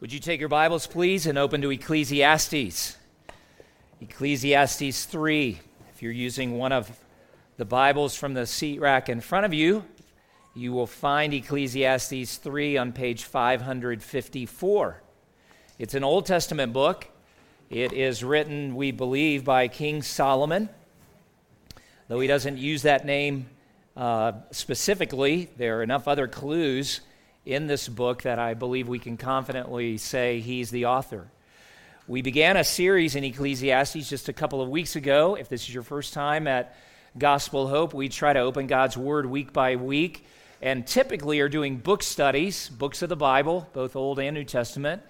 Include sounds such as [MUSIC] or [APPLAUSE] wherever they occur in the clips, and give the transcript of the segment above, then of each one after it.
Would you take your Bibles, please, and open to Ecclesiastes? Ecclesiastes 3. If you're using one of the Bibles from the seat rack in front of you, you will find Ecclesiastes 3 on page 554. It's an Old Testament book. It is written, we believe, by King Solomon. Though he doesn't use that name uh, specifically, there are enough other clues in this book that I believe we can confidently say he's the author. We began a series in Ecclesiastes just a couple of weeks ago. If this is your first time at Gospel Hope, we try to open God's Word week by week and typically are doing book studies, books of the Bible, both Old and New Testament.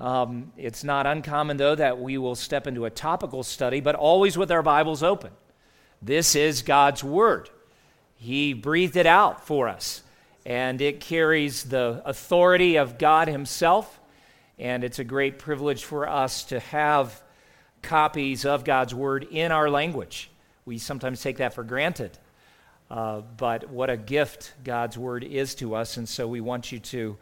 Um, it's not uncommon, though, that we will step into a topical study, but always with our Bibles open. This is God's Word. He breathed it out for us and it carries the authority of God Himself. And it's a great privilege for us to have copies of God's Word in our language. We sometimes take that for granted. Uh, but what a gift God's Word is to us. And so we want you to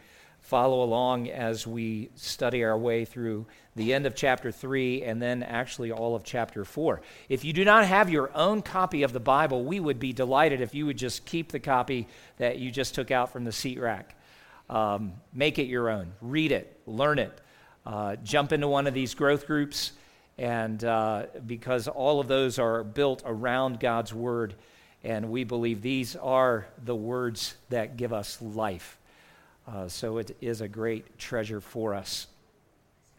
follow along as we study our way through the end of chapter 3 and then actually all of chapter 4. If you do not have your own copy of the Bible, we would be delighted if you would just keep the copy that you just took out from the seat rack. Um, make it your own, read it, learn it, uh, jump into one of these growth groups, and uh, because all of those are built around God's Word, and we believe these are the words that give us life. Uh, so it is a great treasure for us.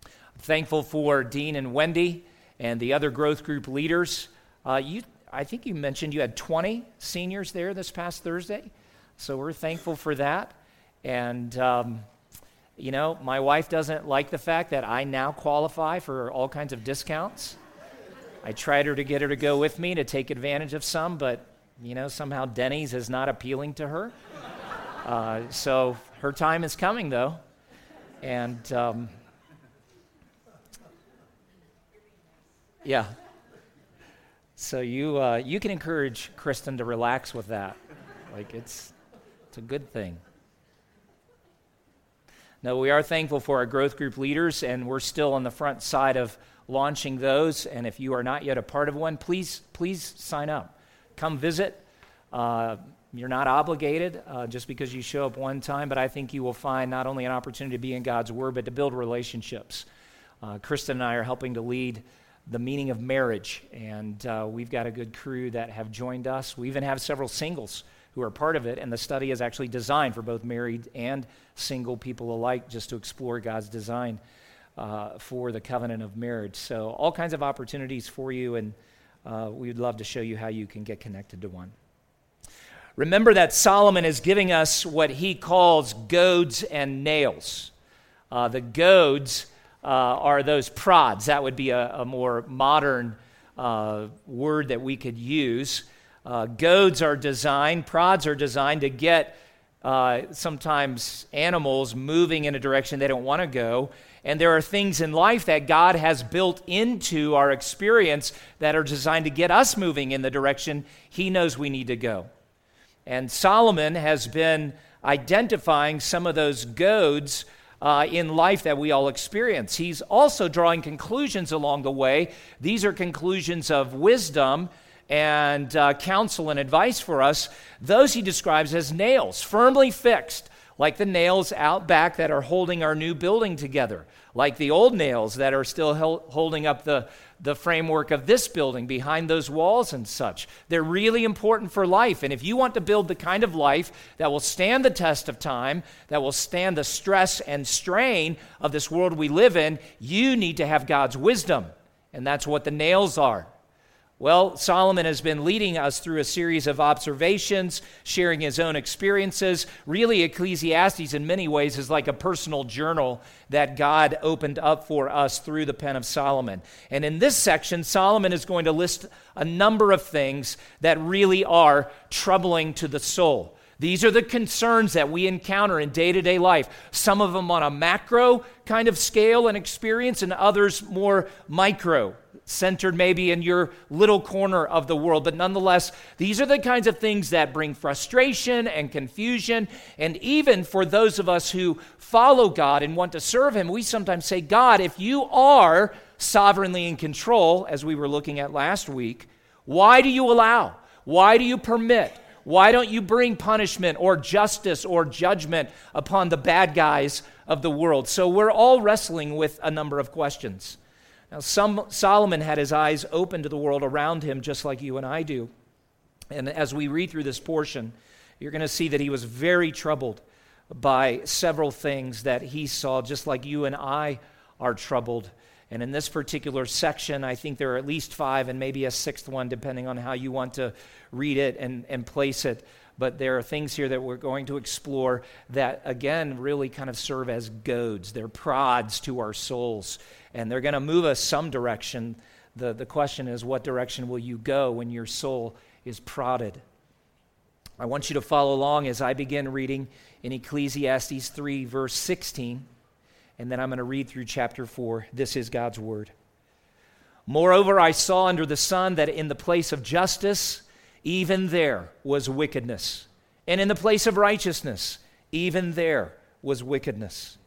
I'm thankful for Dean and Wendy and the other growth group leaders. Uh, you, I think you mentioned you had 20 seniors there this past Thursday. So we're thankful for that. And, um, you know, my wife doesn't like the fact that I now qualify for all kinds of discounts. I tried her to get her to go with me to take advantage of some, but, you know, somehow Denny's is not appealing to her. Uh, so her time is coming, though. And um, yeah. So you, uh, you can encourage Kristen to relax with that. Like, it's, it's a good thing. No, we are thankful for our growth group leaders, and we're still on the front side of launching those. And if you are not yet a part of one, please, please sign up. Come visit. Uh, you're not obligated uh, just because you show up one time, but I think you will find not only an opportunity to be in God's Word, but to build relationships. Uh, Kristen and I are helping to lead the meaning of marriage, and uh, we've got a good crew that have joined us. We even have several singles who are part of it, and the study is actually designed for both married and single people alike just to explore God's design uh, for the covenant of marriage. So, all kinds of opportunities for you, and uh, we'd love to show you how you can get connected to one. Remember that Solomon is giving us what he calls goads and nails. Uh, the goads uh, are those prods. That would be a, a more modern uh, word that we could use. Uh, goads are designed, prods are designed to get uh, sometimes animals moving in a direction they don't want to go. And there are things in life that God has built into our experience that are designed to get us moving in the direction He knows we need to go. And Solomon has been identifying some of those goads uh, in life that we all experience. He's also drawing conclusions along the way. These are conclusions of wisdom and uh, counsel and advice for us. Those he describes as nails, firmly fixed, like the nails out back that are holding our new building together, like the old nails that are still holding up the, the framework of this building behind those walls and such. They're really important for life. And if you want to build the kind of life that will stand the test of time, that will stand the stress and strain of this world we live in, you need to have God's wisdom. And that's what the nails are. Well, Solomon has been leading us through a series of observations, sharing his own experiences. Really, Ecclesiastes, in many ways, is like a personal journal that God opened up for us through the pen of Solomon. And in this section, Solomon is going to list a number of things that really are troubling to the soul. These are the concerns that we encounter in day to day life, some of them on a macro kind of scale and experience, and others more micro centered maybe in your little corner of the world. But nonetheless, these are the kinds of things that bring frustration and confusion. And even for those of us who follow God and want to serve Him, we sometimes say, God, if you are sovereignly in control, as we were looking at last week, why do you allow? Why do you permit? Why don't you bring punishment or justice or judgment upon the bad guys of the world? So we're all wrestling with a number of questions. Now, some, Solomon had his eyes open to the world around him, just like you and I do. And as we read through this portion, you're going to see that he was very troubled by several things that he saw, just like you and I are troubled. And in this particular section, I think there are at least five and maybe a sixth one, depending on how you want to read it and, and place it. But there are things here that we're going to explore that, again, really kind of serve as goads. They're prods to our souls and they're going to move us some direction. The, the question is, what direction will you go when your soul is prodded? I want you to follow along as I begin reading in Ecclesiastes 3, verse 16, and then I'm going to read through chapter 4. This is God's word. Moreover, I saw under the sun that in the place of justice, even there was wickedness, and in the place of righteousness, even there was wickedness.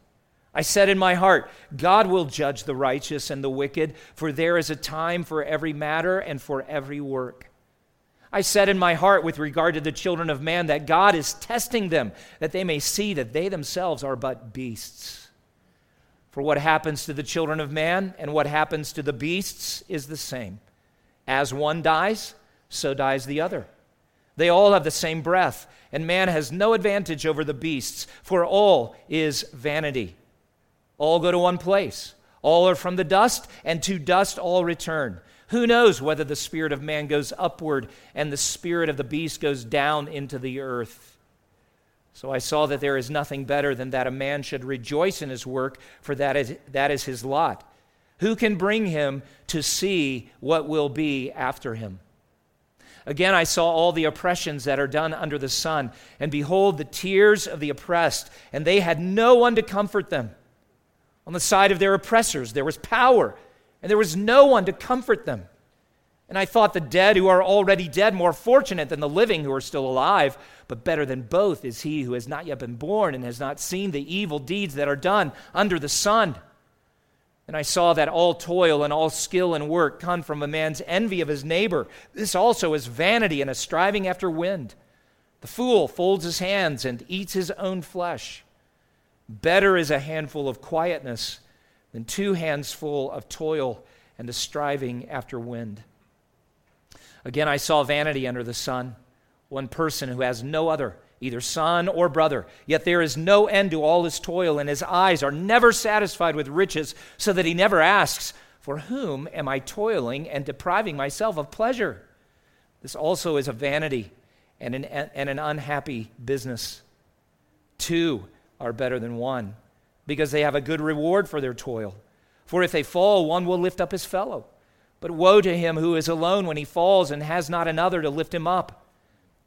I said in my heart, God will judge the righteous and the wicked, for there is a time for every matter and for every work. I said in my heart with regard to the children of man that God is testing them, that they may see that they themselves are but beasts. For what happens to the children of man and what happens to the beasts is the same. As one dies, so dies the other. They all have the same breath, and man has no advantage over the beasts, for all is vanity. All go to one place. All are from the dust, and to dust all return. Who knows whether the spirit of man goes upward and the spirit of the beast goes down into the earth? So I saw that there is nothing better than that a man should rejoice in his work, for that is, that is his lot. Who can bring him to see what will be after him? Again, I saw all the oppressions that are done under the sun, and behold, the tears of the oppressed, and they had no one to comfort them. On the side of their oppressors, there was power, and there was no one to comfort them. And I thought the dead who are already dead more fortunate than the living who are still alive, but better than both is he who has not yet been born and has not seen the evil deeds that are done under the sun. And I saw that all toil and all skill and work come from a man's envy of his neighbor. This also is vanity and a striving after wind. The fool folds his hands and eats his own flesh. Better is a handful of quietness than two hands full of toil and a striving after wind. Again, I saw vanity under the sun, one person who has no other, either son or brother. Yet there is no end to all his toil, and his eyes are never satisfied with riches, so that he never asks, For whom am I toiling and depriving myself of pleasure? This also is a vanity and an, and an unhappy business. Two, are better than one, because they have a good reward for their toil. For if they fall, one will lift up his fellow. But woe to him who is alone when he falls and has not another to lift him up.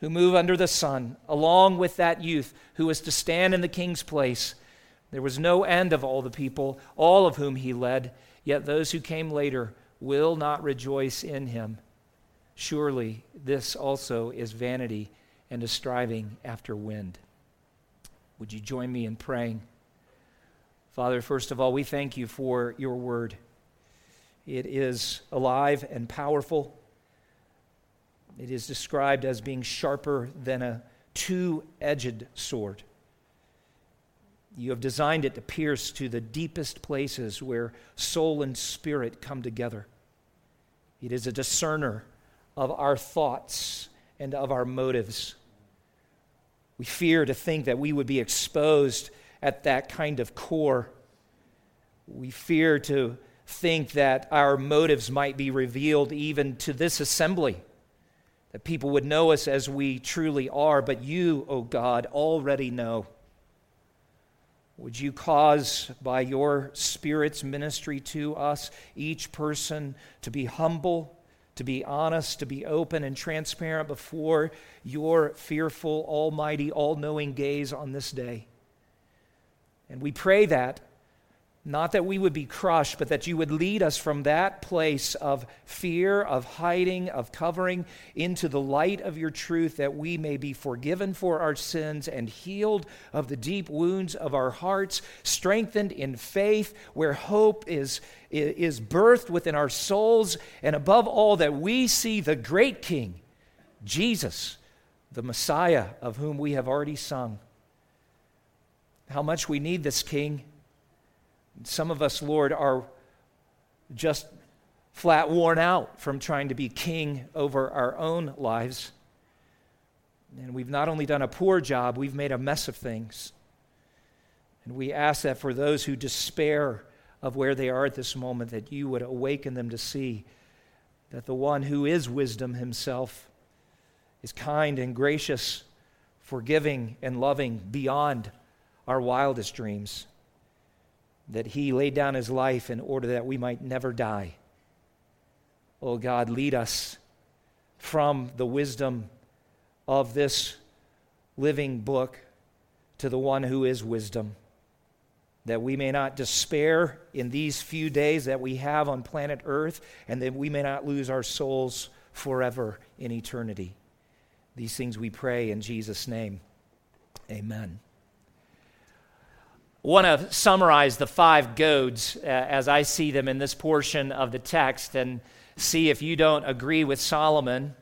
who move under the sun, along with that youth who was to stand in the king's place. There was no end of all the people, all of whom he led, yet those who came later will not rejoice in him. Surely this also is vanity and a striving after wind. Would you join me in praying? Father, first of all, we thank you for your word. It is alive and powerful. It is described as being sharper than a two edged sword. You have designed it to pierce to the deepest places where soul and spirit come together. It is a discerner of our thoughts and of our motives. We fear to think that we would be exposed at that kind of core. We fear to think that our motives might be revealed even to this assembly. That people would know us as we truly are, but you, O oh God, already know. Would you cause, by your Spirit's ministry to us, each person to be humble, to be honest, to be open and transparent before your fearful, almighty, all knowing gaze on this day? And we pray that not that we would be crushed, but that you would lead us from that place of fear, of hiding, of covering, into the light of your truth, that we may be forgiven for our sins and healed of the deep wounds of our hearts, strengthened in faith, where hope is, is birthed within our souls, and above all, that we see the great King, Jesus, the Messiah, of whom we have already sung. How much we need this King some of us, Lord, are just flat worn out from trying to be king over our own lives. And we've not only done a poor job, we've made a mess of things. And we ask that for those who despair of where they are at this moment, that you would awaken them to see that the one who is wisdom himself is kind and gracious, forgiving and loving beyond our wildest dreams that he laid down his life in order that we might never die. Oh God, lead us from the wisdom of this living book to the one who is wisdom, that we may not despair in these few days that we have on planet Earth, and that we may not lose our souls forever in eternity. These things we pray in Jesus' name. Amen want to summarize the five goads uh, as I see them in this portion of the text and see if you don't agree with Solomon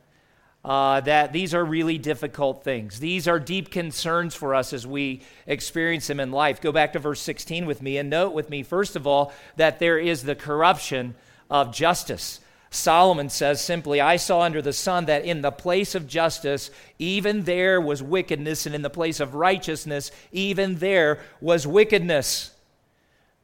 uh, that these are really difficult things. These are deep concerns for us as we experience them in life. Go back to verse 16 with me and note with me, first of all, that there is the corruption of justice. Solomon says simply, I saw under the sun that in the place of justice, even there was wickedness, and in the place of righteousness, even there was wickedness.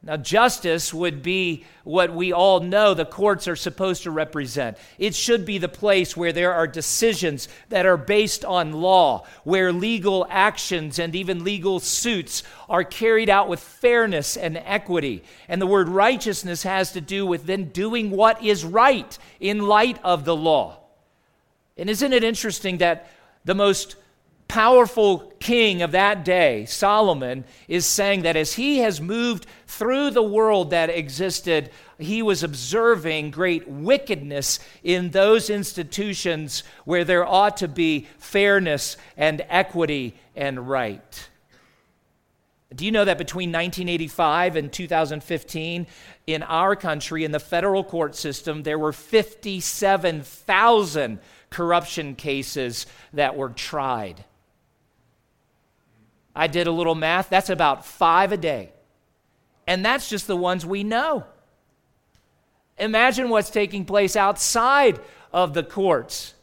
Now, justice would be what we all know the courts are supposed to represent. It should be the place where there are decisions that are based on law, where legal actions and even legal suits are carried out with fairness and equity. And the word righteousness has to do with then doing what is right in light of the law. And isn't it interesting that the most powerful king of that day, Solomon, is saying that as he has moved through the world that existed, he was observing great wickedness in those institutions where there ought to be fairness and equity and right. Do you know that between 1985 and 2015, in our country, in the federal court system, there were 57,000 corruption cases that were tried? I did a little math. That's about five a day. And that's just the ones we know. Imagine what's taking place outside of the courts.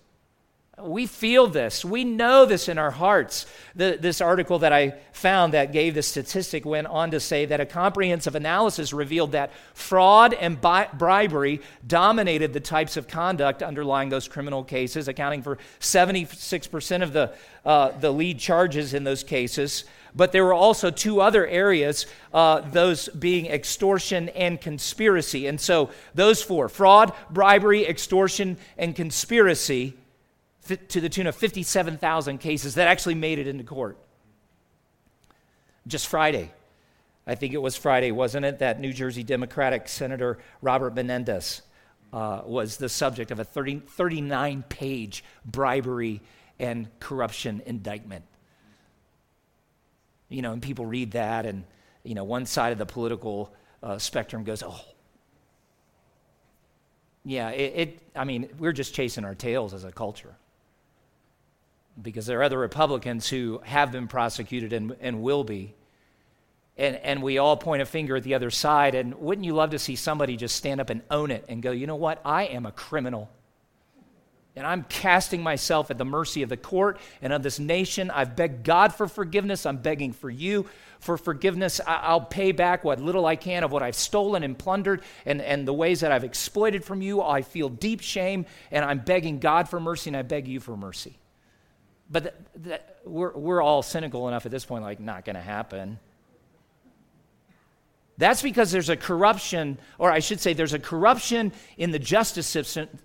We feel this. We know this in our hearts. The, this article that I found that gave the statistic went on to say that a comprehensive analysis revealed that fraud and bi- bribery dominated the types of conduct underlying those criminal cases, accounting for 76% of the, uh, the lead charges in those cases. But there were also two other areas, uh, those being extortion and conspiracy. And so those four fraud, bribery, extortion, and conspiracy to the tune of 57,000 cases that actually made it into court. Just Friday, I think it was Friday, wasn't it, that New Jersey Democratic Senator Robert Menendez uh, was the subject of a 30, 39 page bribery and corruption indictment. You know, and people read that, and, you know, one side of the political uh, spectrum goes, oh, yeah, it, it, I mean, we're just chasing our tails as a culture because there are other Republicans who have been prosecuted and, and will be. And, and we all point a finger at the other side. And wouldn't you love to see somebody just stand up and own it and go, you know what? I am a criminal. and I'm casting myself at the mercy of the court and of this nation. I've begged God for forgiveness. I'm begging for you for forgiveness. I'll pay back what little I can of what I've stolen and plundered and, and the ways that I've exploited from you. I feel deep shame, and I'm begging God for mercy, and I beg you for mercy. But th- th- we're, we're all cynical enough at this point, like, not going to happen. That's because there's a corruption, or I should say, there's a corruption in the justice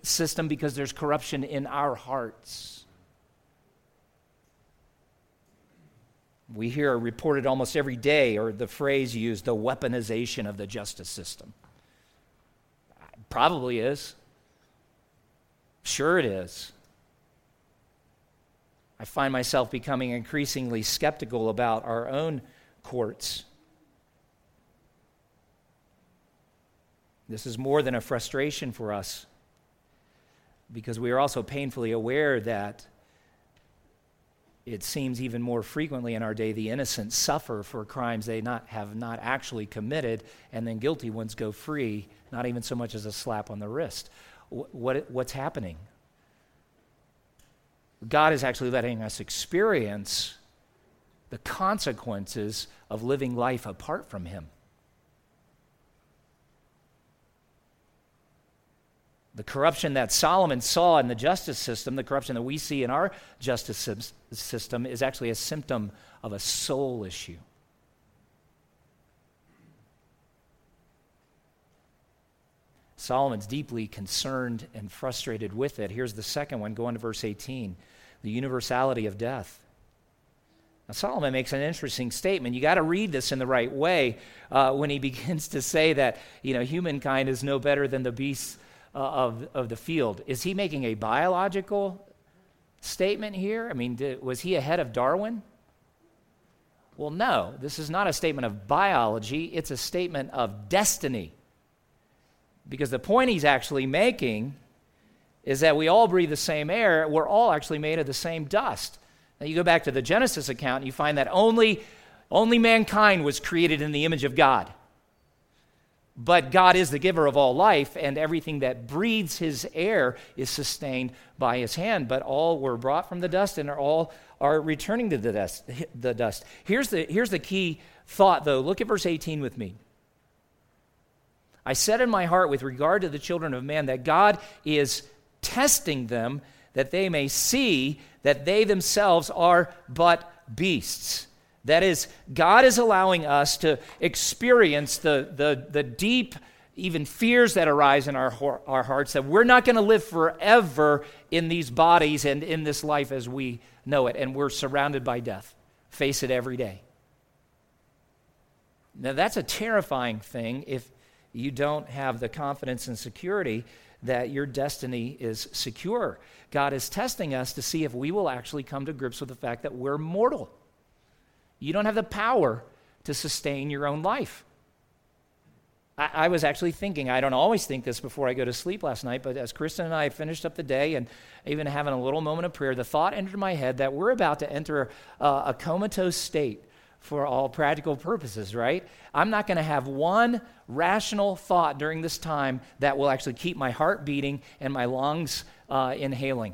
system because there's corruption in our hearts. We hear reported almost every day, or the phrase used, the weaponization of the justice system. Probably is. Sure, it is. I find myself becoming increasingly skeptical about our own courts This is more than a frustration for us because we are also painfully aware that it seems even more frequently in our day the innocent suffer for crimes they not, have not actually committed, and then guilty ones go free, not even so much as a slap on the wrist. What, what, what's happening? God is actually letting us experience the consequences of living life apart from Him. The corruption that Solomon saw in the justice system, the corruption that we see in our justice system, is actually a symptom of a soul issue. Solomon's deeply concerned and frustrated with it. Here's the second one, go on to verse 18 the universality of death. Now, Solomon makes an interesting statement. You got to read this in the right way uh, when he [LAUGHS] begins to say that you know humankind is no better than the beasts uh, of, of the field. Is he making a biological statement here? I mean, did, was he ahead of Darwin? Well, no. This is not a statement of biology, it's a statement of destiny. Because the point he's actually making is that we all breathe the same air, we're all actually made of the same dust. Now, you go back to the Genesis account, and you find that only, only mankind was created in the image of God. But God is the giver of all life, and everything that breathes his air is sustained by his hand. But all were brought from the dust and are all are returning to the dust. The dust. Here's, the, here's the key thought, though. Look at verse 18 with me. I said in my heart with regard to the children of man that God is testing them that they may see that they themselves are but beasts. That is, God is allowing us to experience the, the, the deep, even fears that arise in our, our hearts that we're not going to live forever in these bodies and in this life as we know it. And we're surrounded by death, face it every day. Now, that's a terrifying thing if you don't have the confidence and security that your destiny is secure. God is testing us to see if we will actually come to grips with the fact that we're mortal. You don't have the power to sustain your own life. I, I, was actually thinking, I don't always think this before I go to sleep last night, but as Kristen and I finished up the day and even having a little moment of prayer, the thought entered my head that we're about to enter uh, a comatose state for all practical purposes, right? I'm not going to have one rational thought during this time that will actually keep my heart beating and my lungs uh, inhaling.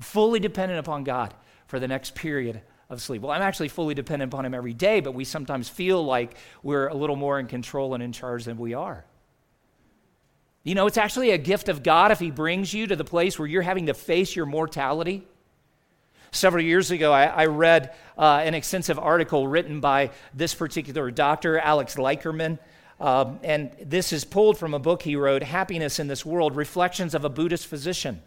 Fully dependent upon God for the next period of sleep. Well, I'm actually fully dependent upon Him every day, but we sometimes feel like we're a little more in control and in charge than we are. You know, it's actually a gift of God if He brings you to the place where you're having to face your mortality. Several years ago, I, I read uh, an extensive article written by this particular doctor, Alex Lickerman. Um, and this is pulled from a book he wrote, Happiness in This World Reflections of a Buddhist Physician.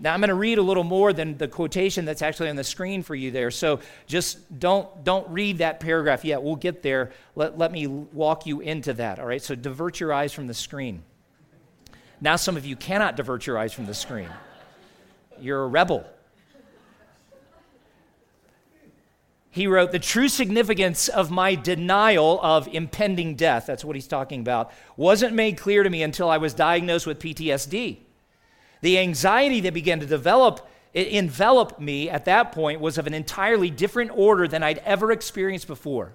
Now I'm going to read a little more than the quotation that's actually on the screen for you there. So just don't don't read that paragraph yet. We'll get there. Let, let me walk you into that. All right. So divert your eyes from the screen. Now some of you cannot divert your eyes from the screen. You're a rebel. He wrote, The true significance of my denial of impending death, that's what he's talking about, wasn't made clear to me until I was diagnosed with PTSD. The anxiety that began to develop, envelop me at that point was of an entirely different order than I'd ever experienced before.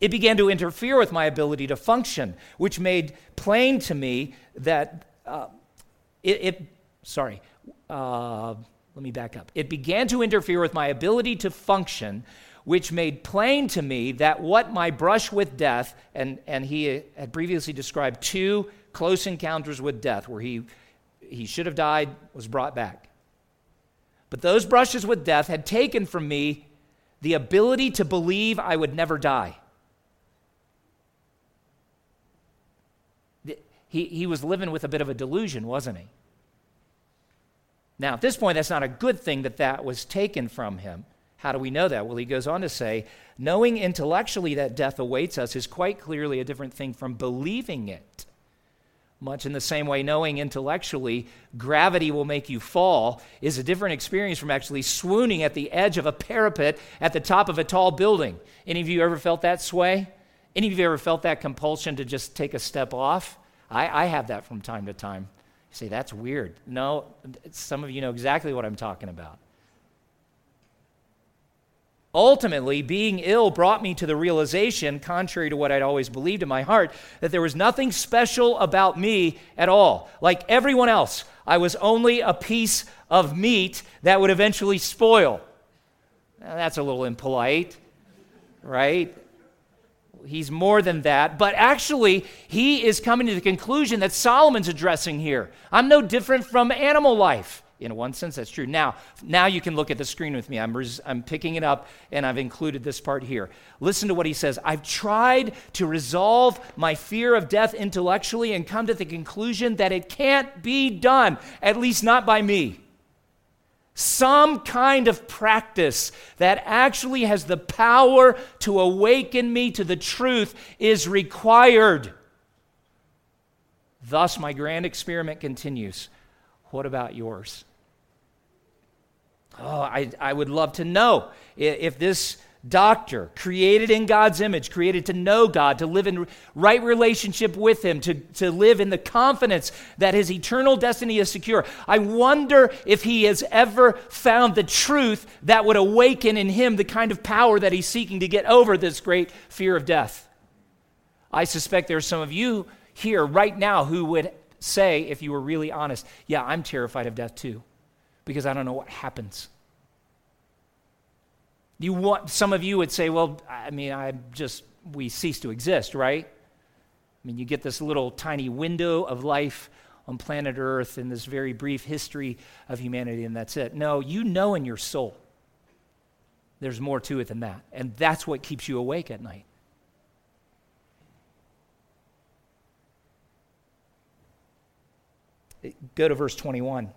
It began to interfere with my ability to function, which made plain to me that uh, it, it, sorry, uh, let me back up. It began to interfere with my ability to function, which made plain to me that what my brush with death, and, and he had previously described two close encounters with death where he, he should have died, was brought back. But those brushes with death had taken from me the ability to believe I would never die. He, he was living with a bit of a delusion, wasn't he? Now, at this point, that's not a good thing that that was taken from him. How do we know that? Well, he goes on to say, knowing intellectually that death awaits us is quite clearly a different thing from believing it. Much in the same way, knowing intellectually gravity will make you fall is a different experience from actually swooning at the edge of a parapet at the top of a tall building. Any of you ever felt that sway? Any of you ever felt that compulsion to just take a step off? I, I have that from time to time. Say, that's weird. No, some of you know exactly what I'm talking about. Ultimately, being ill brought me to the realization, contrary to what I'd always believed in my heart, that there was nothing special about me at all. Like everyone else, I was only a piece of meat that would eventually spoil. Now, that's a little impolite, right? He's more than that. But actually, he is coming to the conclusion that Solomon's addressing here. I'm no different from animal life in one sense that's true now now you can look at the screen with me I'm, res- I'm picking it up and i've included this part here listen to what he says i've tried to resolve my fear of death intellectually and come to the conclusion that it can't be done at least not by me some kind of practice that actually has the power to awaken me to the truth is required. Thus my grand experiment continues. What about yours? Oh, I, I would love to know if this doctor, created in God's image, created to know God, to live in right relationship with Him, to, to live in the confidence that his eternal destiny is secure. I wonder if he has ever found the truth that would awaken in him the kind of power that he's seeking to get over this great fear of death. I suspect there are some of you here right now who would say, if you were really honest, yeah, I'm terrified of death too because I don't know what happens. You want, some of you would say, well, I mean, I just, we cease to exist, right? I mean, you get this little tiny window of life on planet Earth in this very brief history of humanity, and that's it. No, you know in your soul there's more to it than that. And that's what keeps you awake at night. Go to verse 21.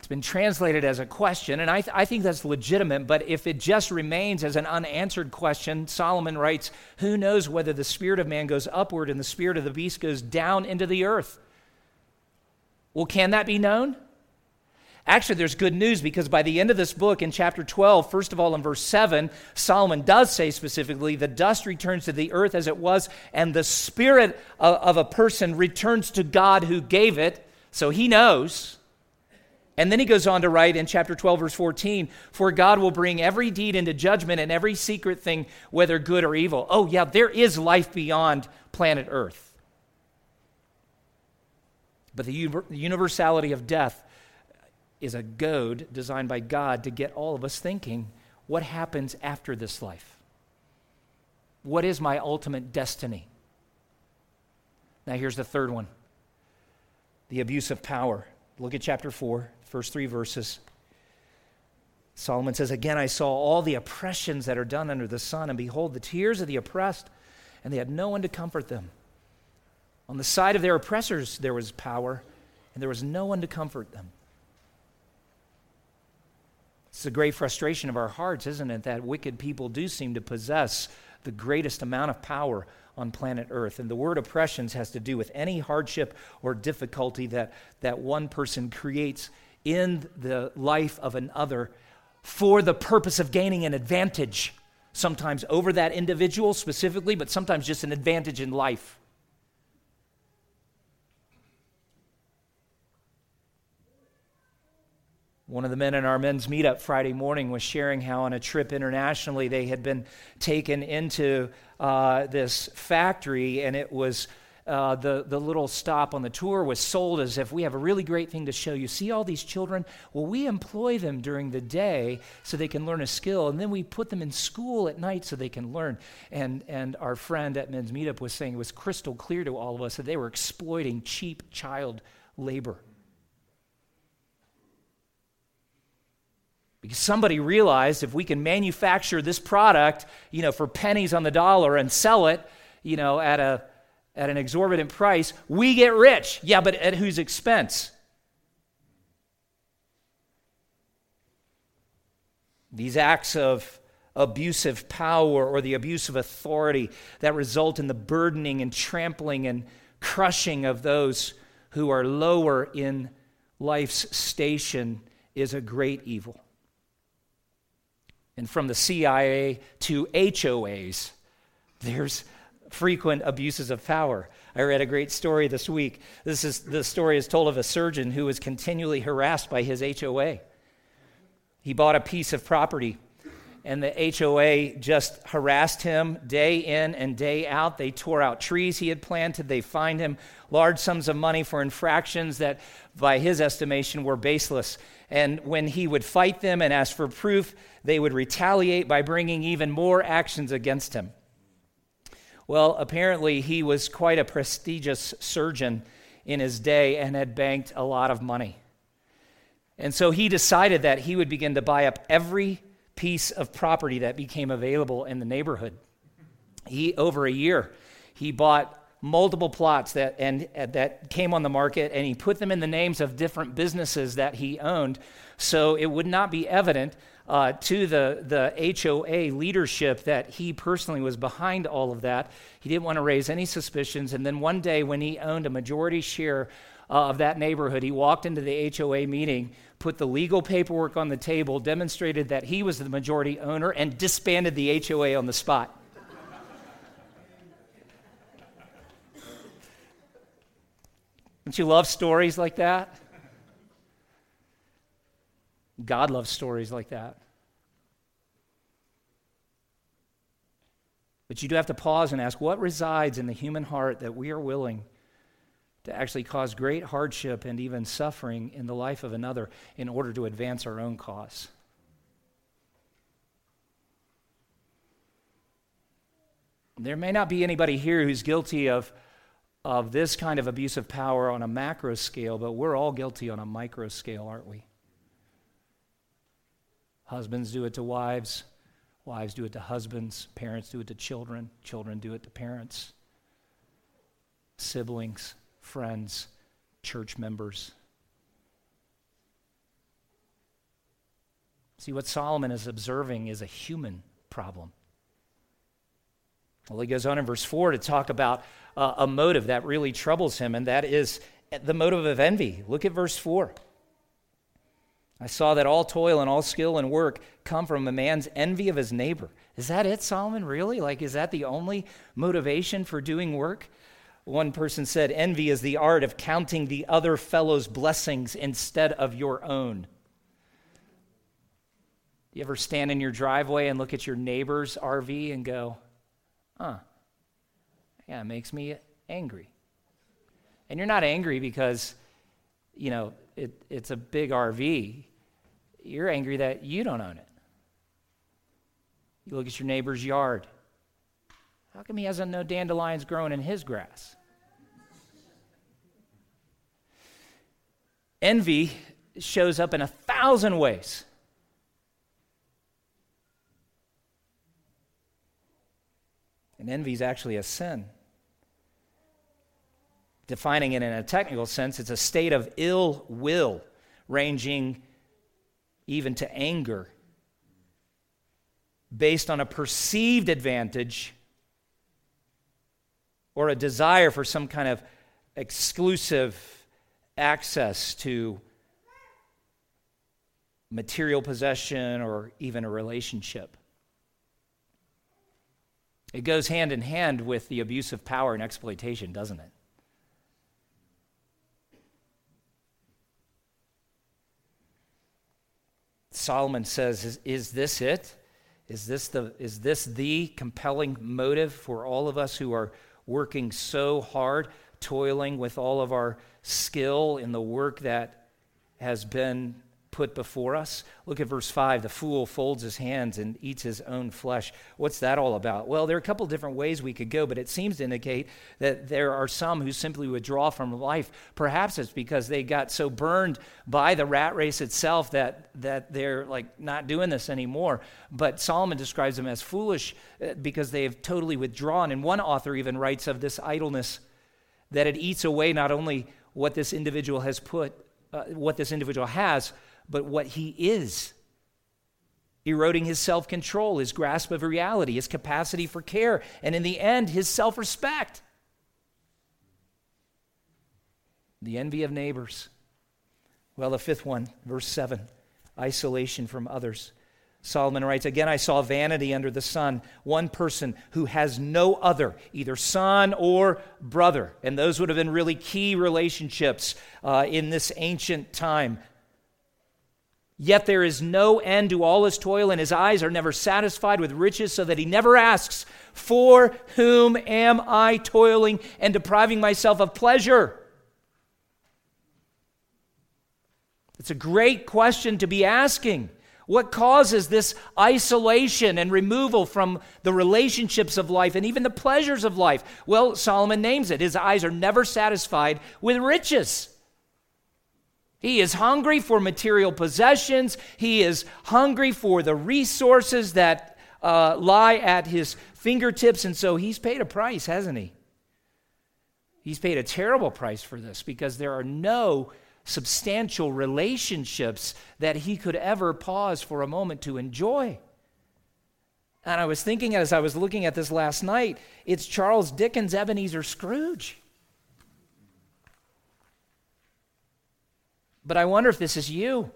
It's been translated as a question, and I, th- I, think that's legitimate, but if it just remains as an unanswered question, Solomon writes, Who knows whether the spirit of man goes upward and the spirit of the beast goes down into the earth? Well, can that be known? Actually, there's good news because by the end of this book, in chapter 12, first of all, in verse 7, Solomon does say specifically, the dust returns to the earth as it was, and the spirit of, of a person returns to God who gave it. So he knows. And then he goes on to write in chapter 12, verse 14 For God will bring every deed into judgment and every secret thing, whether good or evil. Oh, yeah, there is life beyond planet Earth. But the universality of death is a goad designed by God to get all of us thinking what happens after this life? What is my ultimate destiny? Now, here's the third one the abuse of power. Look at chapter 4, first three verses. Solomon says, Again, I saw all the oppressions that are done under the sun, and behold, the tears of the oppressed, and they had no one to comfort them. On the side of their oppressors there was power, and there was no one to comfort them. It's a great frustration of our hearts, isn't it, that wicked people do seem to possess the greatest amount of power on planet Earth. And the word oppressions has to do with any hardship or difficulty that, that one person creates in the life of another for the purpose of gaining an advantage, sometimes over that individual specifically, but sometimes just an advantage in life. One of the men in our men's meetup Friday morning was sharing how, on a trip internationally, they had been taken into uh, this factory and it was uh, the, the little stop on the tour was sold as if we have a really great thing to show you. See all these children? Well, we employ them during the day so they can learn a skill, and then we put them in school at night so they can learn. And, and our friend at Men's Meetup was saying it was crystal clear to all of us that they were exploiting cheap child labor. Because somebody realized if we can manufacture this product, you know, for pennies on the dollar and sell it, you know, at a at an exorbitant price, we get rich. Yeah, but at whose expense? These acts of abusive power or the abuse of authority that result in the burdening and trampling and crushing of those who are lower in life's station is a great evil and from the CIA to HOAs, there's frequent abuses of power. I read a great story this week. This is the story is told of a surgeon who was continually harassed by his HOA. He bought a piece of property and the HOA just harassed him day in and day out. They tore out trees he had planted. They fined him large sums of money for infractions that, by his estimation, were baseless. And when he would fight them and ask for proof, they would retaliate by bringing even more actions against him. Well, apparently, he was quite a prestigious surgeon in his day and had banked a lot of money. And so he decided that he would begin to buy up every piece of property that became available in the neighborhood. He, over a year, he bought multiple plots that, and, uh, that came on the market, and he put them in the names of different businesses that he owned so it would not be evident uh, to the, the HOA leadership that he personally was behind all of that. He didn't want to raise any suspicions. And then one day, when he owned a majority share uh, of that neighborhood, he walked into the HOA meeting, put the legal paperwork on the table, demonstrated that he was the majority owner, and disbanded the HOA on the spot. Don't you love stories like that? God loves stories like that. But you do have to pause and ask what resides in the human heart that we are willing to actually cause great hardship and even suffering in the life of another in order to advance our own cause? There may not be anybody here who's guilty of of this kind of abuse of power on a macro scale, but we're all guilty on a micro scale, aren't we? Husbands do it to wives, wives do it to husbands, parents do it to children, children do it to parents, siblings, friends, church members. See, what Solomon is observing is a human problem. Well, he goes on in verse 4 to talk about uh, a motive that really troubles him, and that is the motive of envy. Look at verse 4. I saw that all toil and all skill and work come from a man's envy of his neighbor. Is that it, Solomon? Really? Like, is that the only motivation for doing work? One person said, Envy is the art of counting the other fellow's blessings instead of your own. You ever stand in your driveway and look at your neighbor's RV and go, huh, yeah, it makes me angry. And you're not angry because, you know, it, it's a big RV. You're angry that you don't own it. You look at your neighbor's yard. How come he hasn't no dandelions growing in his grass? Envy shows up in a thousand ways. And envy is actually a sin defining it in a technical sense, it's a state of ill will, ranging even to anger, based on a perceived advantage or a desire for some kind of exclusive access to material possession or even a relationship. It goes hand in hand with the abuse of power and exploitation, doesn't it? Solomon says, is, is this it? Is this, the, is this the compelling motive for all of us who are working so hard, toiling with all of our skill in the work that has been put before us. Look at verse 5. The fool folds his hands and eats his own flesh. What's that all about? Well, there are a couple different ways we could go, but it seems to indicate that there are some who simply withdraw from life. Perhaps it's because they got so burned by the rat race itself that, that they're like not doing this anymore. But Solomon describes them as foolish uh, because they have totally withdrawn. And one author even writes of this idleness that it eats away not only what this individual has put, uh, what this individual has, but what he is. Eroding his self control, his grasp of reality, his capacity for care, and in the end, his self respect. The envy of neighbors. Well, the fifth one, verse 7 isolation from others. Solomon writes, Again, I saw vanity under the sun, one person who has no other, either son or brother. And those would have been really key relationships uh, in this ancient time. Yet there is no end to all his toil, and his eyes are never satisfied with riches, so that he never asks, For whom am I toiling and depriving myself of pleasure? It's a great question to be asking. What causes this isolation and removal from the relationships of life and even the pleasures of life? Well, Solomon names it. His eyes are never satisfied with riches. He is hungry for material possessions. He is hungry for the resources that uh, lie at his fingertips. And so he's paid a price, hasn't he? He's paid a terrible price for this because there are no substantial relationships that he could ever pause for a moment to enjoy. And I was thinking as I was looking at this last night, it's Charles Dickens' Ebenezer Scrooge. But I wonder if this is you.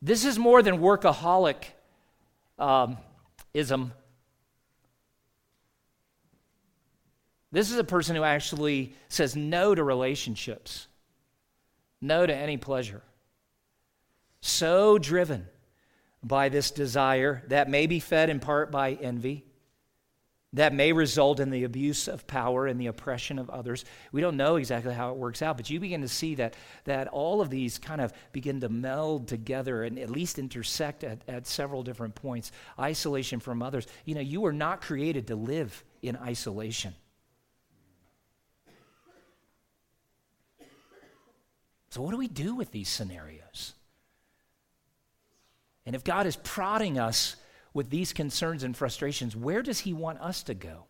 This is more than workaholic um, ism. This is a person who actually says no to relationships, no to any pleasure. So driven by this desire that may be fed in part by envy, that may result in the abuse of power and the oppression of others. We don't know exactly how it works out, but you begin to see that, that all of these kind of begin to meld together and at least intersect at, at several different points. Isolation from others. You know, you were not created to live in isolation. So, what do we do with these scenarios? And if God is prodding us, with these concerns and frustrations, where does he want us to go?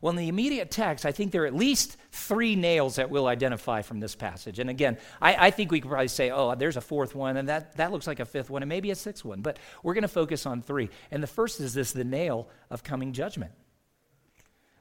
Well, in the immediate text, I think there are at least three nails that we'll identify from this passage. And again, I, I, think we could probably say, oh, there's a fourth one, and that, that looks like a fifth one, and maybe a sixth one. But we're going to focus on three. And the first is this the nail of coming judgment.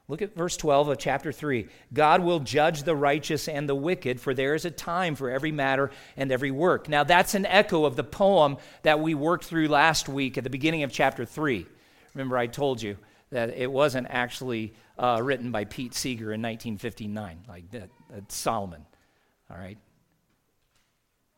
Look at verse 12 of chapter 3. God will judge the righteous and the wicked, for there is a time for every matter and every work. Now, that's an echo of the poem that we worked through last week at the beginning of chapter 3. Remember, I told you that it wasn't actually uh, written by Pete Seeger in 1959, like that, that's Solomon. All right?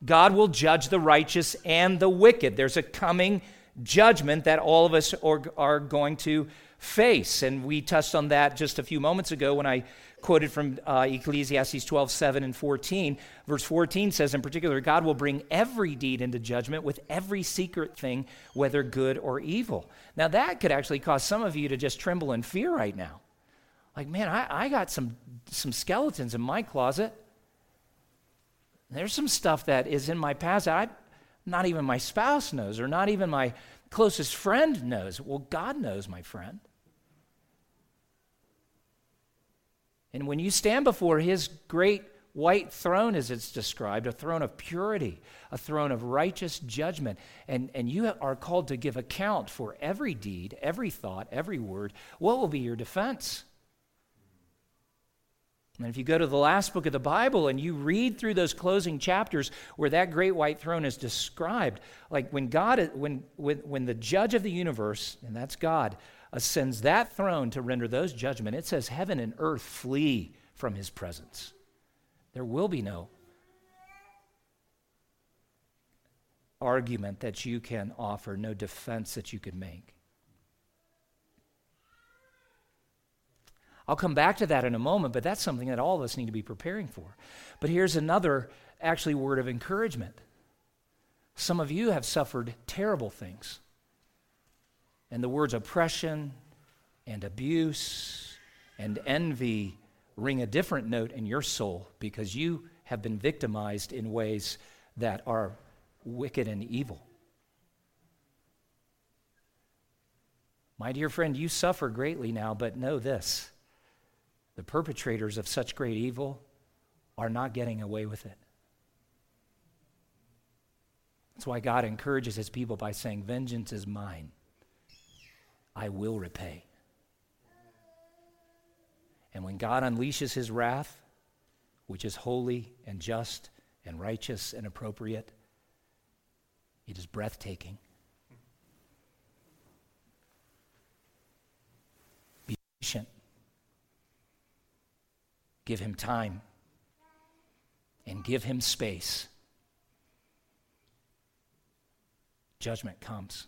God will judge the righteous and the wicked. There's a coming judgment that all of us are, are going to face. And we touched on that just a few moments ago when I quoted from uh, Ecclesiastes 12, 7 and 14. Verse 14 says, in particular, God will bring every deed into judgment with every secret thing, whether good or evil. Now, that could actually cause some of you to just tremble in fear right now. Like, man, I, I got some, some skeletons in my closet. There's some stuff that is in my past that I, not even my spouse knows, or not even my closest friend knows. Well, God knows, my friend. And when you stand before his great white throne, as it's described, a throne of purity, a throne of righteous judgment, and, and you are called to give account for every deed, every thought, every word, what will be your defense? And if you go to the last book of the Bible and you read through those closing chapters where that great white throne is described, like when God, when, when, when the judge of the universe, and that's God, ascends that throne to render those judgment, it says heaven and earth flee from his presence. There will be no argument that you can offer, no defense that you can make. I'll come back to that in a moment, but that's something that all of us need to be preparing for. But here's another actually word of encouragement. Some of you have suffered terrible things. And the words oppression and abuse and envy ring a different note in your soul because you have been victimized in ways that are wicked and evil. My dear friend, you suffer greatly now, but know this the perpetrators of such great evil are not getting away with it. That's why God encourages his people by saying, Vengeance is mine, I will repay. And when God unleashes his wrath, which is holy and just and righteous and appropriate, it is breathtaking. Be patient. Give him time and give him space. Judgment comes.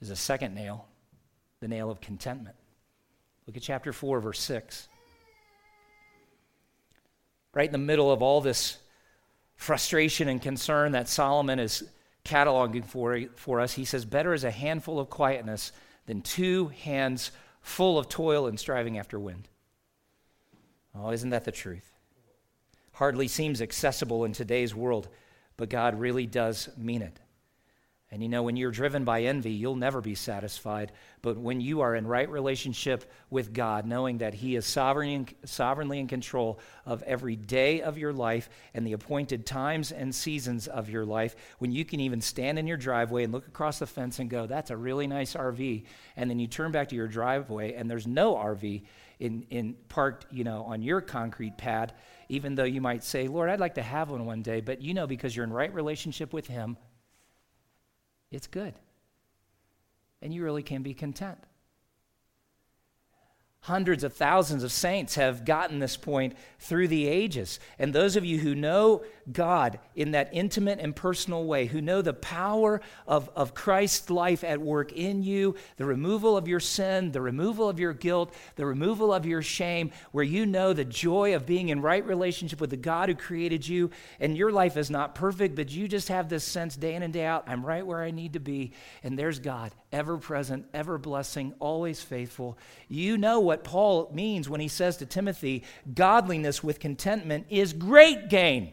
There's a second nail, the nail of contentment. Look at chapter 4, verse 6. Right in the middle of all this frustration and concern that Solomon is cataloging for, for us, he says, Better is a handful of quietness than two hands full of toil and striving after wind. Oh, isn't that the truth? Hardly seems accessible in today's world, but God really does mean it. And you know, when you're driven by envy, you'll never be satisfied. But when you are in right relationship with God, knowing that He is sovereign, sovereignly in control of every day of your life and the appointed times and seasons of your life, when you can even stand in your driveway and look across the fence and go, That's a really nice RV. And then you turn back to your driveway and there's no RV in, in parked, you know, on your concrete pad, even though you might say, Lord, I'd like to have one one day. But you know, because you're in right relationship with Him, it's good. And you really can be content. Hundreds of thousands of saints have gotten this point through the ages. And those of you who know God in that intimate and personal way, who know the power of, of Christ's life at work in you, the removal of your sin, the removal of your guilt, the removal of your shame, where you know the joy of being in right relationship with the God who created you, and your life is not perfect, but you just have this sense day in and day out I'm right where I need to be. And there's God, ever present, ever blessing, always faithful. You know what Paul means when he says to Timothy, godliness with contentment is great gain.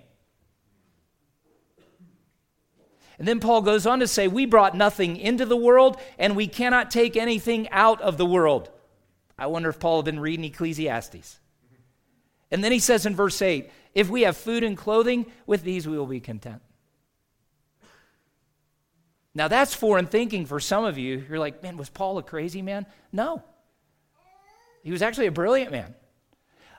And then Paul goes on to say, We brought nothing into the world, and we cannot take anything out of the world. I wonder if Paul had been reading Ecclesiastes. And then he says in verse 8, If we have food and clothing, with these we will be content. Now, that's foreign thinking for some of you. You're like, man, was Paul a crazy man? No. He was actually a brilliant man.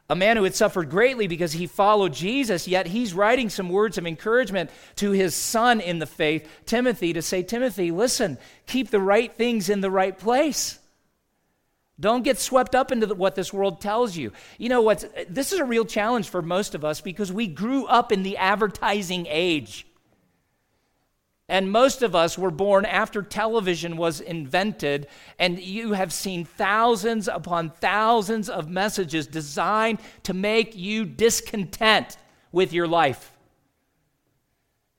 A man who had suffered greatly because he followed Jesus, yet he's writing some words of encouragement to his son in the faith, Timothy, to say, Timothy, listen, keep the right things in the right place. Don't get swept up into the, what this world tells you. You know what? This is a real challenge for most of us because we grew up in the advertising age. And most of us were born after television was invented, and you have seen thousands upon thousands of messages designed to make you discontent with your life.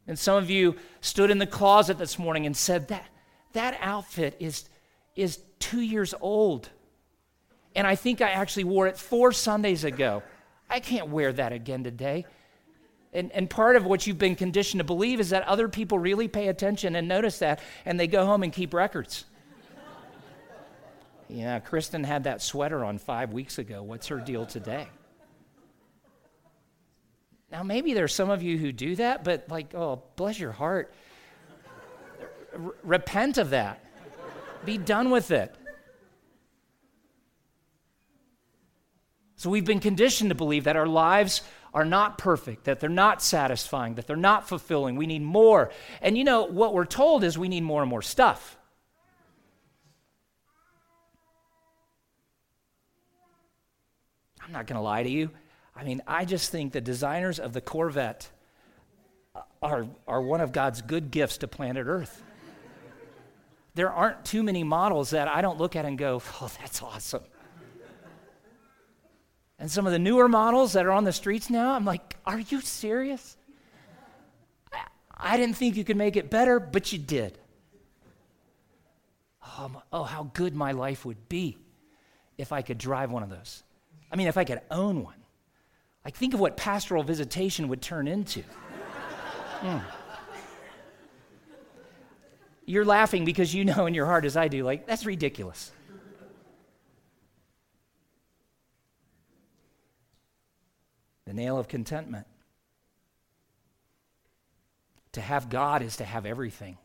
And some of you stood in the closet this morning and said, That, that outfit is, is two years old. And I think I actually wore it four Sundays ago. I can't wear that again today. And, and part of what you've been conditioned to believe is that other people really pay attention and notice that, and they go home and keep records. yeah, Kristen had that sweater on five weeks ago. What's her deal today? Now, maybe there's some of you who do that, but like, oh, bless your heart. R- repent of that. Be done with it. So we've been conditioned to believe that our lives are not perfect, that they're not satisfying, that they're not fulfilling. We need more. And you know, what we're told is we need more and more stuff. I'm not going to lie to you. I mean, I just think the designers of the Corvette are, are one of God's good gifts to planet Earth. there aren't too many models that I don't look at and go, oh, that's awesome. And some of the newer models that are on the streets now, I'm like, are you serious? I, I didn't think you could make it better, but you did. Oh, oh, how good my life would be if I could drive one of those. I mean, if I could own one. Like, think of what pastoral visitation would turn into. [LAUGHS] Mm. You're laughing because you know in your heart, as I do, like, that's ridiculous. The nail of contentment. To have God is to have everything.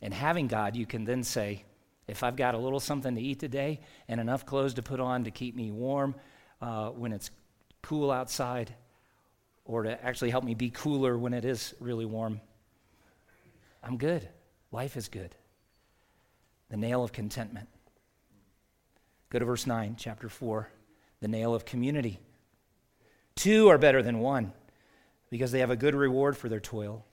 And having God, you can then say, if I've got a little something to eat today and enough clothes to put on to keep me warm uh, when it's cool outside, or to actually help me be cooler when it is really warm, I'm good. Life is good. The nail of contentment. Go to verse 9, chapter 4. The nail of community. Two are better than one because they have a good reward for their toil.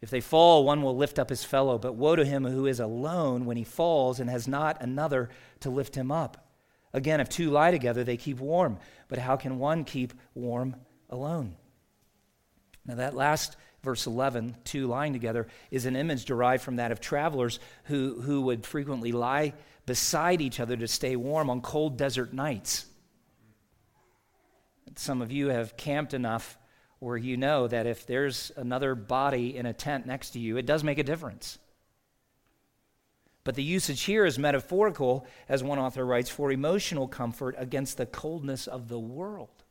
If they fall, one will lift up his fellow, but woe to him who is alone when he falls and has not another to lift him up. Again, if two lie together, they keep warm, but how can one keep warm alone? Now, that last verse 11, two lying together, is an image derived from that of travelers who, who would frequently lie beside each other to stay warm on cold desert nights. Some of you have camped enough where you know that if there's another body in a tent next to you, it does make a difference. But the usage here is metaphorical, as one author writes, for emotional comfort against the coldness of the world.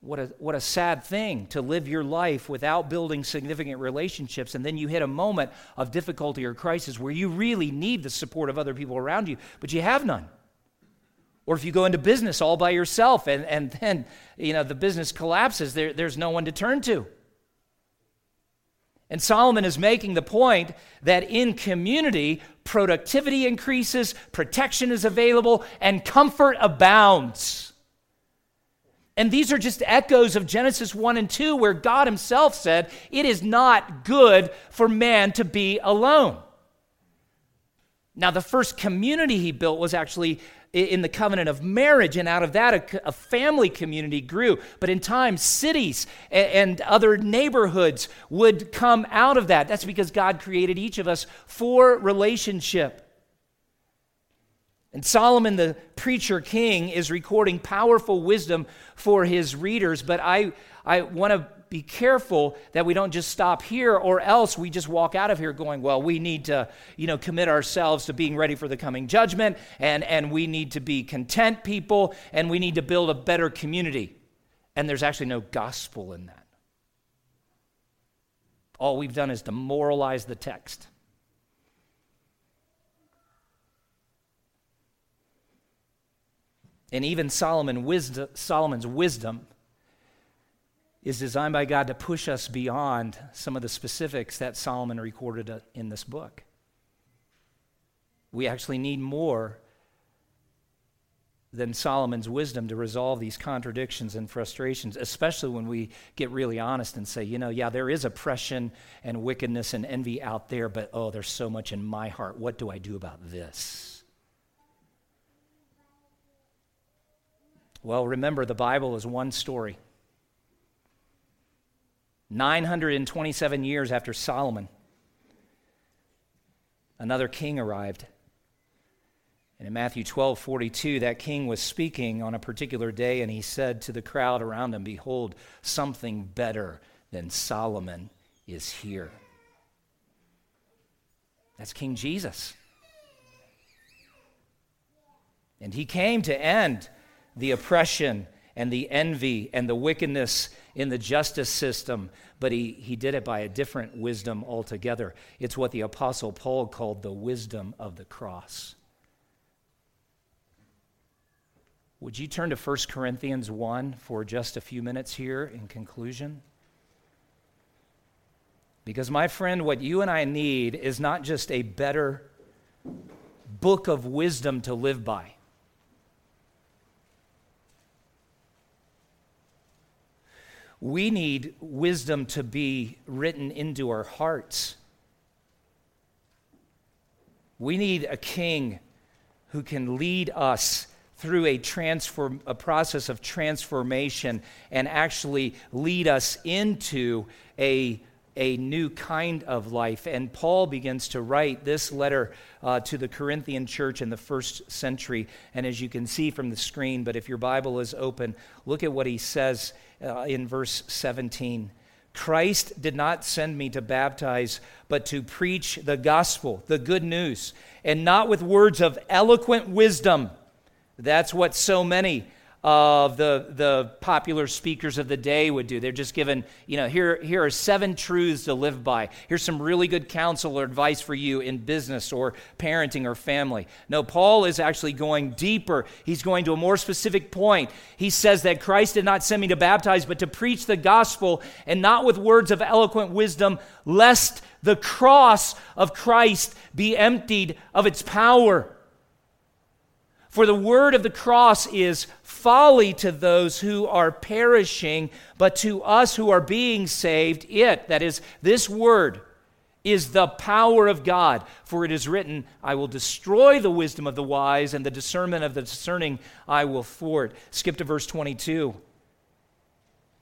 What a, what a sad thing to live your life without building significant relationships, and then you hit a moment of difficulty or crisis where you really need the support of other people around you, but you have none. Or if you go into business all by yourself and, and then you know the business collapses, there, there's no one to turn to. And Solomon is making the point that in community, productivity increases, protection is available, and comfort abounds. And these are just echoes of Genesis 1 and 2, where God Himself said, It is not good for man to be alone. Now, the first community He built was actually in the covenant of marriage, and out of that, a, family community grew. But in time, cities and other neighborhoods would come out of that. That's because God created each of us for relationship. And Solomon, the preacher king, is recording powerful wisdom for his readers. But I, I want to be careful that we don't just stop here or else we just walk out of here going, well, we need to, you know, commit ourselves to being ready for the coming judgment and, and we need to be content people and we need to build a better community. And there's actually no gospel in that. All we've done is demoralize the text. And even Solomon wisdom, Solomon's wisdom is designed by God to push us beyond some of the specifics that Solomon recorded uh, in this book. We actually need more than Solomon's wisdom to resolve these contradictions and frustrations, especially when we get really honest and say, you know, yeah, there is oppression and wickedness and envy out there, but oh, there's so much in my heart. What do I do about this? Well, remember, the Bible is one story. 927 years after Solomon, another king arrived. And in Matthew 12 42, that king was speaking on a particular day, and he said to the crowd around him, Behold, something better than Solomon is here. That's King Jesus. And he came to end the oppression and the envy and the wickedness in the justice system, but he, he did it by a different wisdom altogether. It's what the Apostle Paul called the wisdom of the cross. Would you turn to 1 Corinthians 1 for just a few minutes here in conclusion? Because, my friend, what you and I need is not just a better book of wisdom to live by. We need wisdom to be written into our hearts. We need a king who can lead us through a transform a process of transformation and actually lead us into a a new kind of life. And Paul begins to write this letter uh, to the Corinthian church in the first century. And as you can see from the screen, but if your Bible is open, look at what he says uh, in verse 17. Christ did not send me to baptize, but to preach the gospel, the good news, and not with words of eloquent wisdom. That's what so many of the, the popular speakers of the day would do. They're just given, you know, here, here are seven truths to live by. Here's some really good counsel or advice for you in business or parenting or family. No, Paul is actually going deeper. He's going to a more specific point. He says that Christ did not send me to baptize, but to preach the gospel, and not with words of eloquent wisdom, lest the cross of Christ be emptied of its power. For the word of the cross is folly to those who are perishing, but to us who are being saved, it, that is, this word, is the power of God. For it is written, I will destroy the wisdom of the wise, and the discernment of the discerning I will thwart. Skip to verse 22.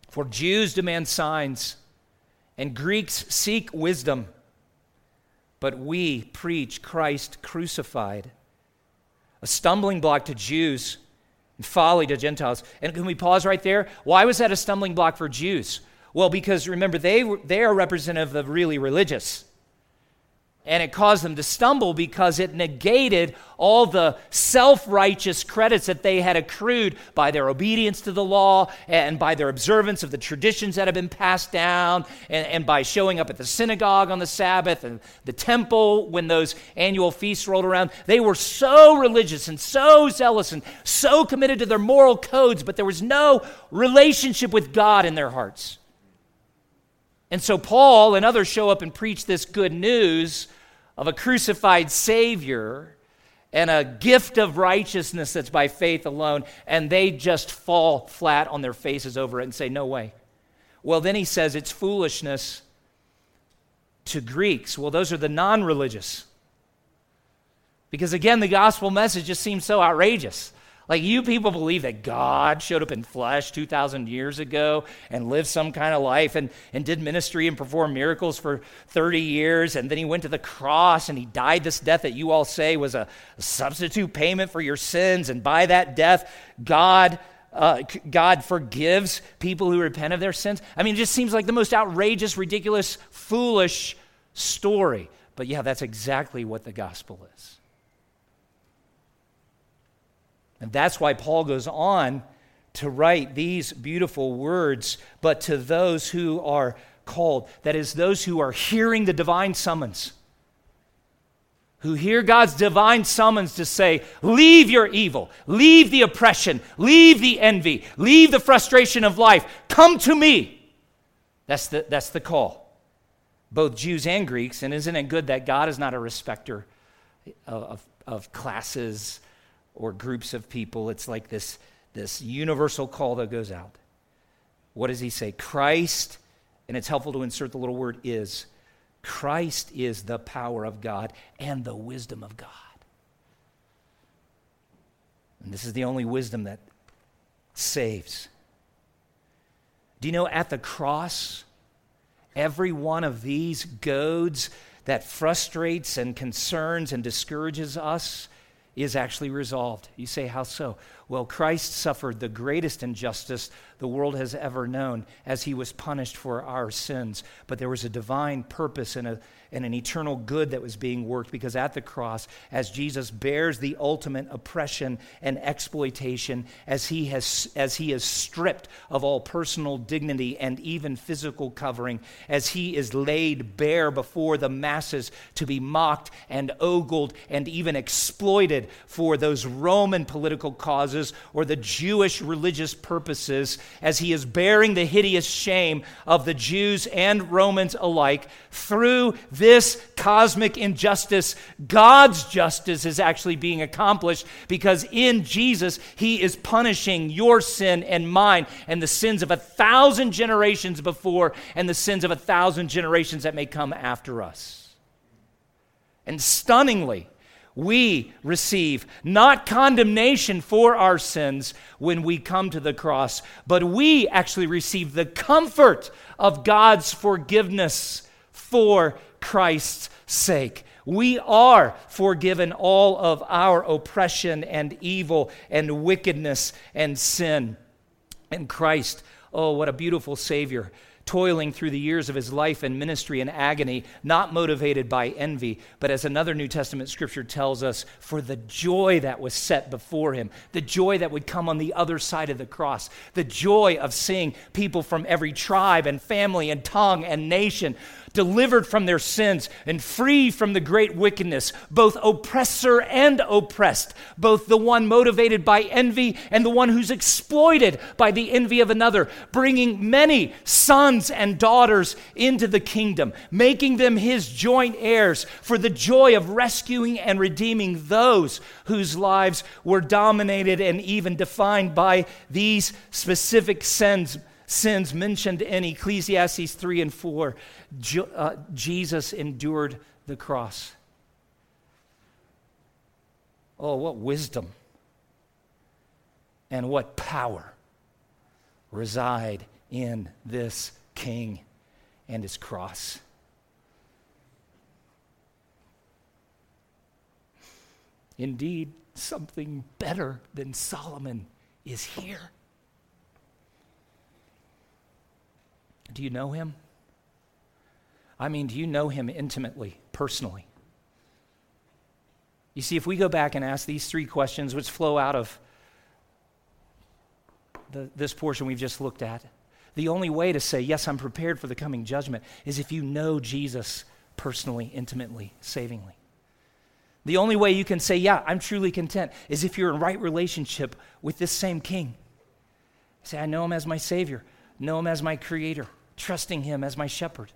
For Jews demand signs, and Greeks seek wisdom, but we preach Christ crucified a stumbling block to Jews and folly to Gentiles. And can we pause right there? Why was that a stumbling block for Jews? Well, because remember, they, they are representative of really religious and it caused them to stumble because it negated all the self righteous credits that they had accrued by their obedience to the law and by their observance of the traditions that had been passed down and, and, by showing up at the synagogue on the Sabbath and the temple when those annual feasts rolled around. They were so religious and so zealous and so committed to their moral codes, but there was no relationship with God in their hearts. And so Paul and others show up and preach this good news of a crucified Savior and a gift of righteousness that's by faith alone, and they just fall flat on their faces over it and say, No way. Well, then he says it's foolishness to Greeks. Well, those are the non religious. Because again, the gospel message just seems so outrageous. Like, you people believe that God showed up in flesh 2,000 years ago and lived some kind of life and, and did ministry and performed miracles for 30 years, and then he went to the cross and he died this death that you all say was a, substitute payment for your sins, and by that death, God. Uh, God forgives people who repent of their sins. I mean, it just seems like the most outrageous, ridiculous, foolish story. But yeah, that's exactly what the gospel is. And that's why Paul goes on to write these beautiful words, but to those who are called, that is, those who are hearing the divine summons, who hear God's divine summons to say, Leave your evil, leave the oppression, leave the envy, leave the frustration of life, come to me. That's the, that's the call. Both Jews and Greeks, and isn't it good that God is not a respecter of, of, of classes or groups of people. It's like this, this universal call that goes out. What does he say? Christ, and it's helpful to insert the little word is. Christ is the power of God and the wisdom of God. And this is the only wisdom that saves. Do you know at the cross, every one of these goads that frustrates and concerns and discourages us is actually resolved. You say, How so? Well, Christ suffered the greatest injustice the world has ever known as he was punished for our sins. But there was a divine purpose and, a, and an eternal good that was being worked because at the cross, as Jesus bears the ultimate oppression and exploitation, as he, has, as he is stripped of all personal dignity and even physical covering, as he is laid bare before the masses to be mocked and ogled and even exploited for those Roman political causes causes or the Jewish religious purposes as he is bearing the hideous shame of the Jews and Romans alike. Through this cosmic injustice, God's justice is actually being accomplished because in Jesus, he is punishing your sin and mine and the sins of a thousand generations before and the sins of a thousand generations that may come after us. And stunningly, we receive not condemnation for our sins when we come to the cross, but we actually receive the comfort of God's forgiveness for Christ's sake. We are forgiven all of our oppression and evil and wickedness and sin. And Christ, oh, what a beautiful Savior toiling through the years of his life and ministry and agony, not motivated by envy, but as another New Testament scripture tells us, for the joy that was set before him, the joy that would come on the other side of the cross, the joy of seeing people from every tribe and family and tongue and nation delivered from their sins and free from the great wickedness, both oppressor and oppressed, both the one motivated by envy and the one who's exploited by the envy of another, bringing many sons and daughters into the kingdom, making them his joint heirs for the joy of rescuing and redeeming those whose lives were dominated and even defined by these specific sins sins mentioned in Ecclesiastes 3 and 4, uh, Jesus endured the cross. Oh, what wisdom and what power reside in this king and his cross. Indeed, something better than Solomon is here. Do you know him? I mean, do you know him intimately, personally? You see, if we go back and ask these three questions, which flow out of the, this portion we've just looked at, the only way to say, Yes, I'm prepared for the coming judgment, is if you know Jesus personally, intimately, savingly. The only way you can say, Yeah, I'm truly content, is if you're in right relationship with this same King. Say, I know him as my Savior, know him as my Creator, trusting him as my shepherd.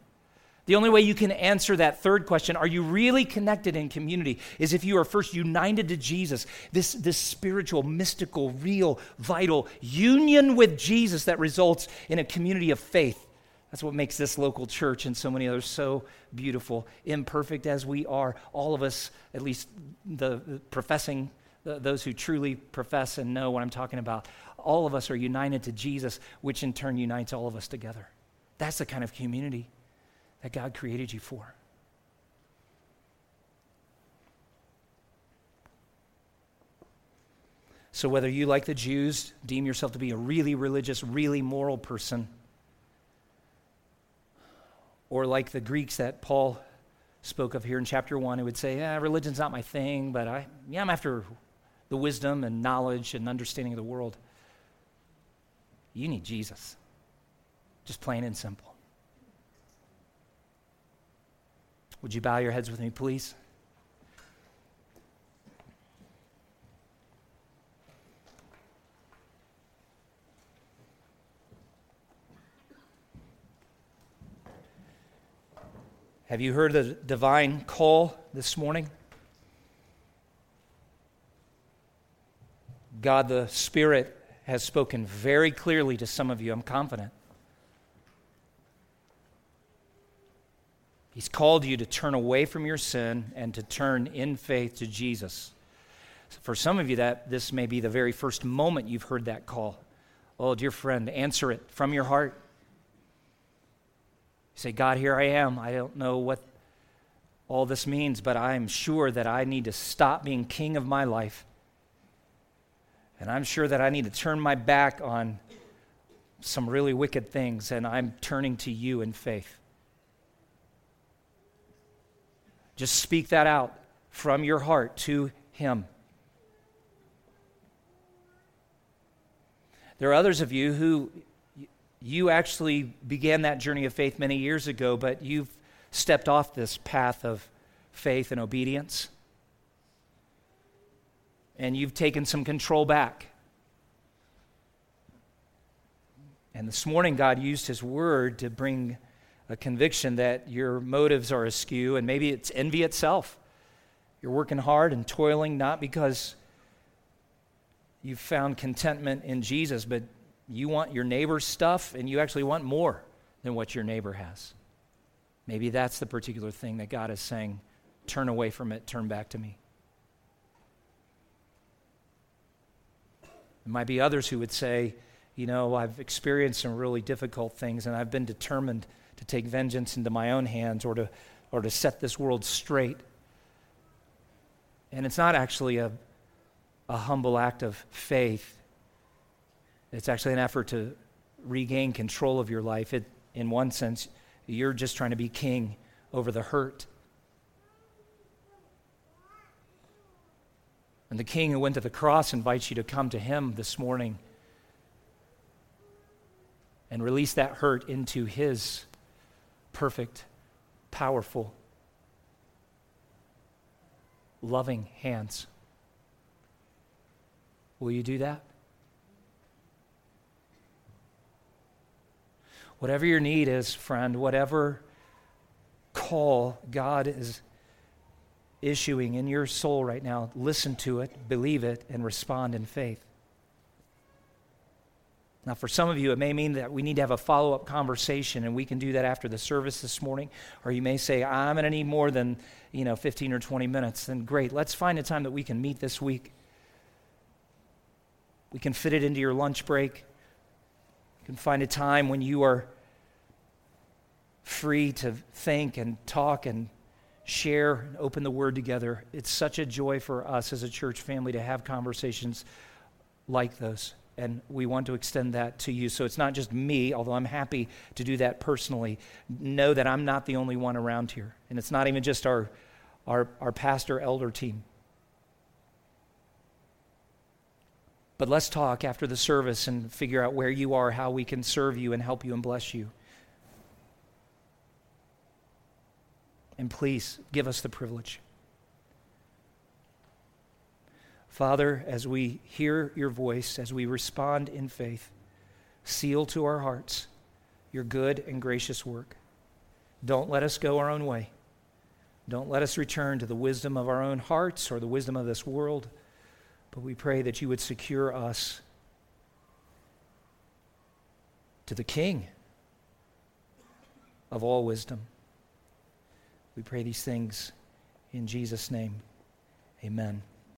The only way you can answer that third question, are you really connected in community, is if you are first united to Jesus, this, this spiritual, mystical, real, vital union with Jesus that results in a community of faith. That's what makes this local church and so many others so beautiful. Imperfect as we are, all of us, at least the, professing, those who truly profess and know what I'm talking about, all of us are united to Jesus, which in turn unites all of us together. That's the kind of community that God created you for. So, whether you, like the Jews, deem yourself to be a really religious, really moral person, or like the Greeks that Paul spoke of here in chapter 1, who would say, yeah, religion's not my thing, but I, yeah, I'm after the wisdom and knowledge and understanding of the world. You need Jesus. Just plain and simple. Would you bow your heads with me, please? Have you heard the divine call this morning? God the Spirit has spoken very clearly to some of you, I'm confident. He's called you to turn away from your sin and to turn in faith to Jesus. For some of you, that this may be the very first moment you've heard that call. Oh, dear friend, answer it from your heart. say, God, here I am. I don't know what all this means, but I'm sure that I need to stop being king of my life. And I'm sure that I need to turn my back on some really wicked things, and I'm turning to you in faith. Just speak that out from your heart to Him. There are others of you who you actually began that journey of faith many years ago, but you've stepped off this path of faith and obedience. And you've taken some control back. And this morning, God used His word to bring a conviction that your motives are askew, and maybe it's envy itself. You're working hard and toiling not because you've found contentment in Jesus, but you want your neighbor's stuff and you actually want more than what your neighbor has. Maybe that's the particular thing that God is saying turn away from it, turn back to me. There might be others who would say, you know, I've experienced some really difficult things and I've been determined to take vengeance into my own hands or to, or to set this world straight. And it's not actually a, a humble act of faith, it's actually an effort to regain control of your life. It, in one sense, you're just trying to be king over the hurt. And the king who went to the cross invites you to come to him this morning and release that hurt into his perfect, powerful, loving hands. Will you do that? Whatever your need is, friend, whatever call God is issuing in your soul right now, listen to it, believe it, and respond in faith. Now, for some of you, it may mean that we need to have a follow up conversation, and we can do that after the service this morning. Or you may say, I'm going to need more than you know, 15 or 20 minutes. Then great. Let's find a time that we can meet this week. We can fit it into your lunch break. You can find a time when you are free to think and talk and share and open the word together. It's such a joy for us as a church family to have conversations like those. And we want to extend that to you. So it's not just me, although I'm happy to do that personally. Know that I'm not the only one around here. And it's not even just our, our, our pastor elder team. But let's talk after the service and figure out where you are, how we can serve you and help you and bless you. And please give us the privilege. Father, as we hear your voice, as we respond in faith, seal to our hearts your good and gracious work. Don't let us go our own way. Don't let us return to the wisdom of our own hearts or the wisdom of this world. But we pray that you would secure us to the King of all wisdom. We pray these things in Jesus' name. Amen.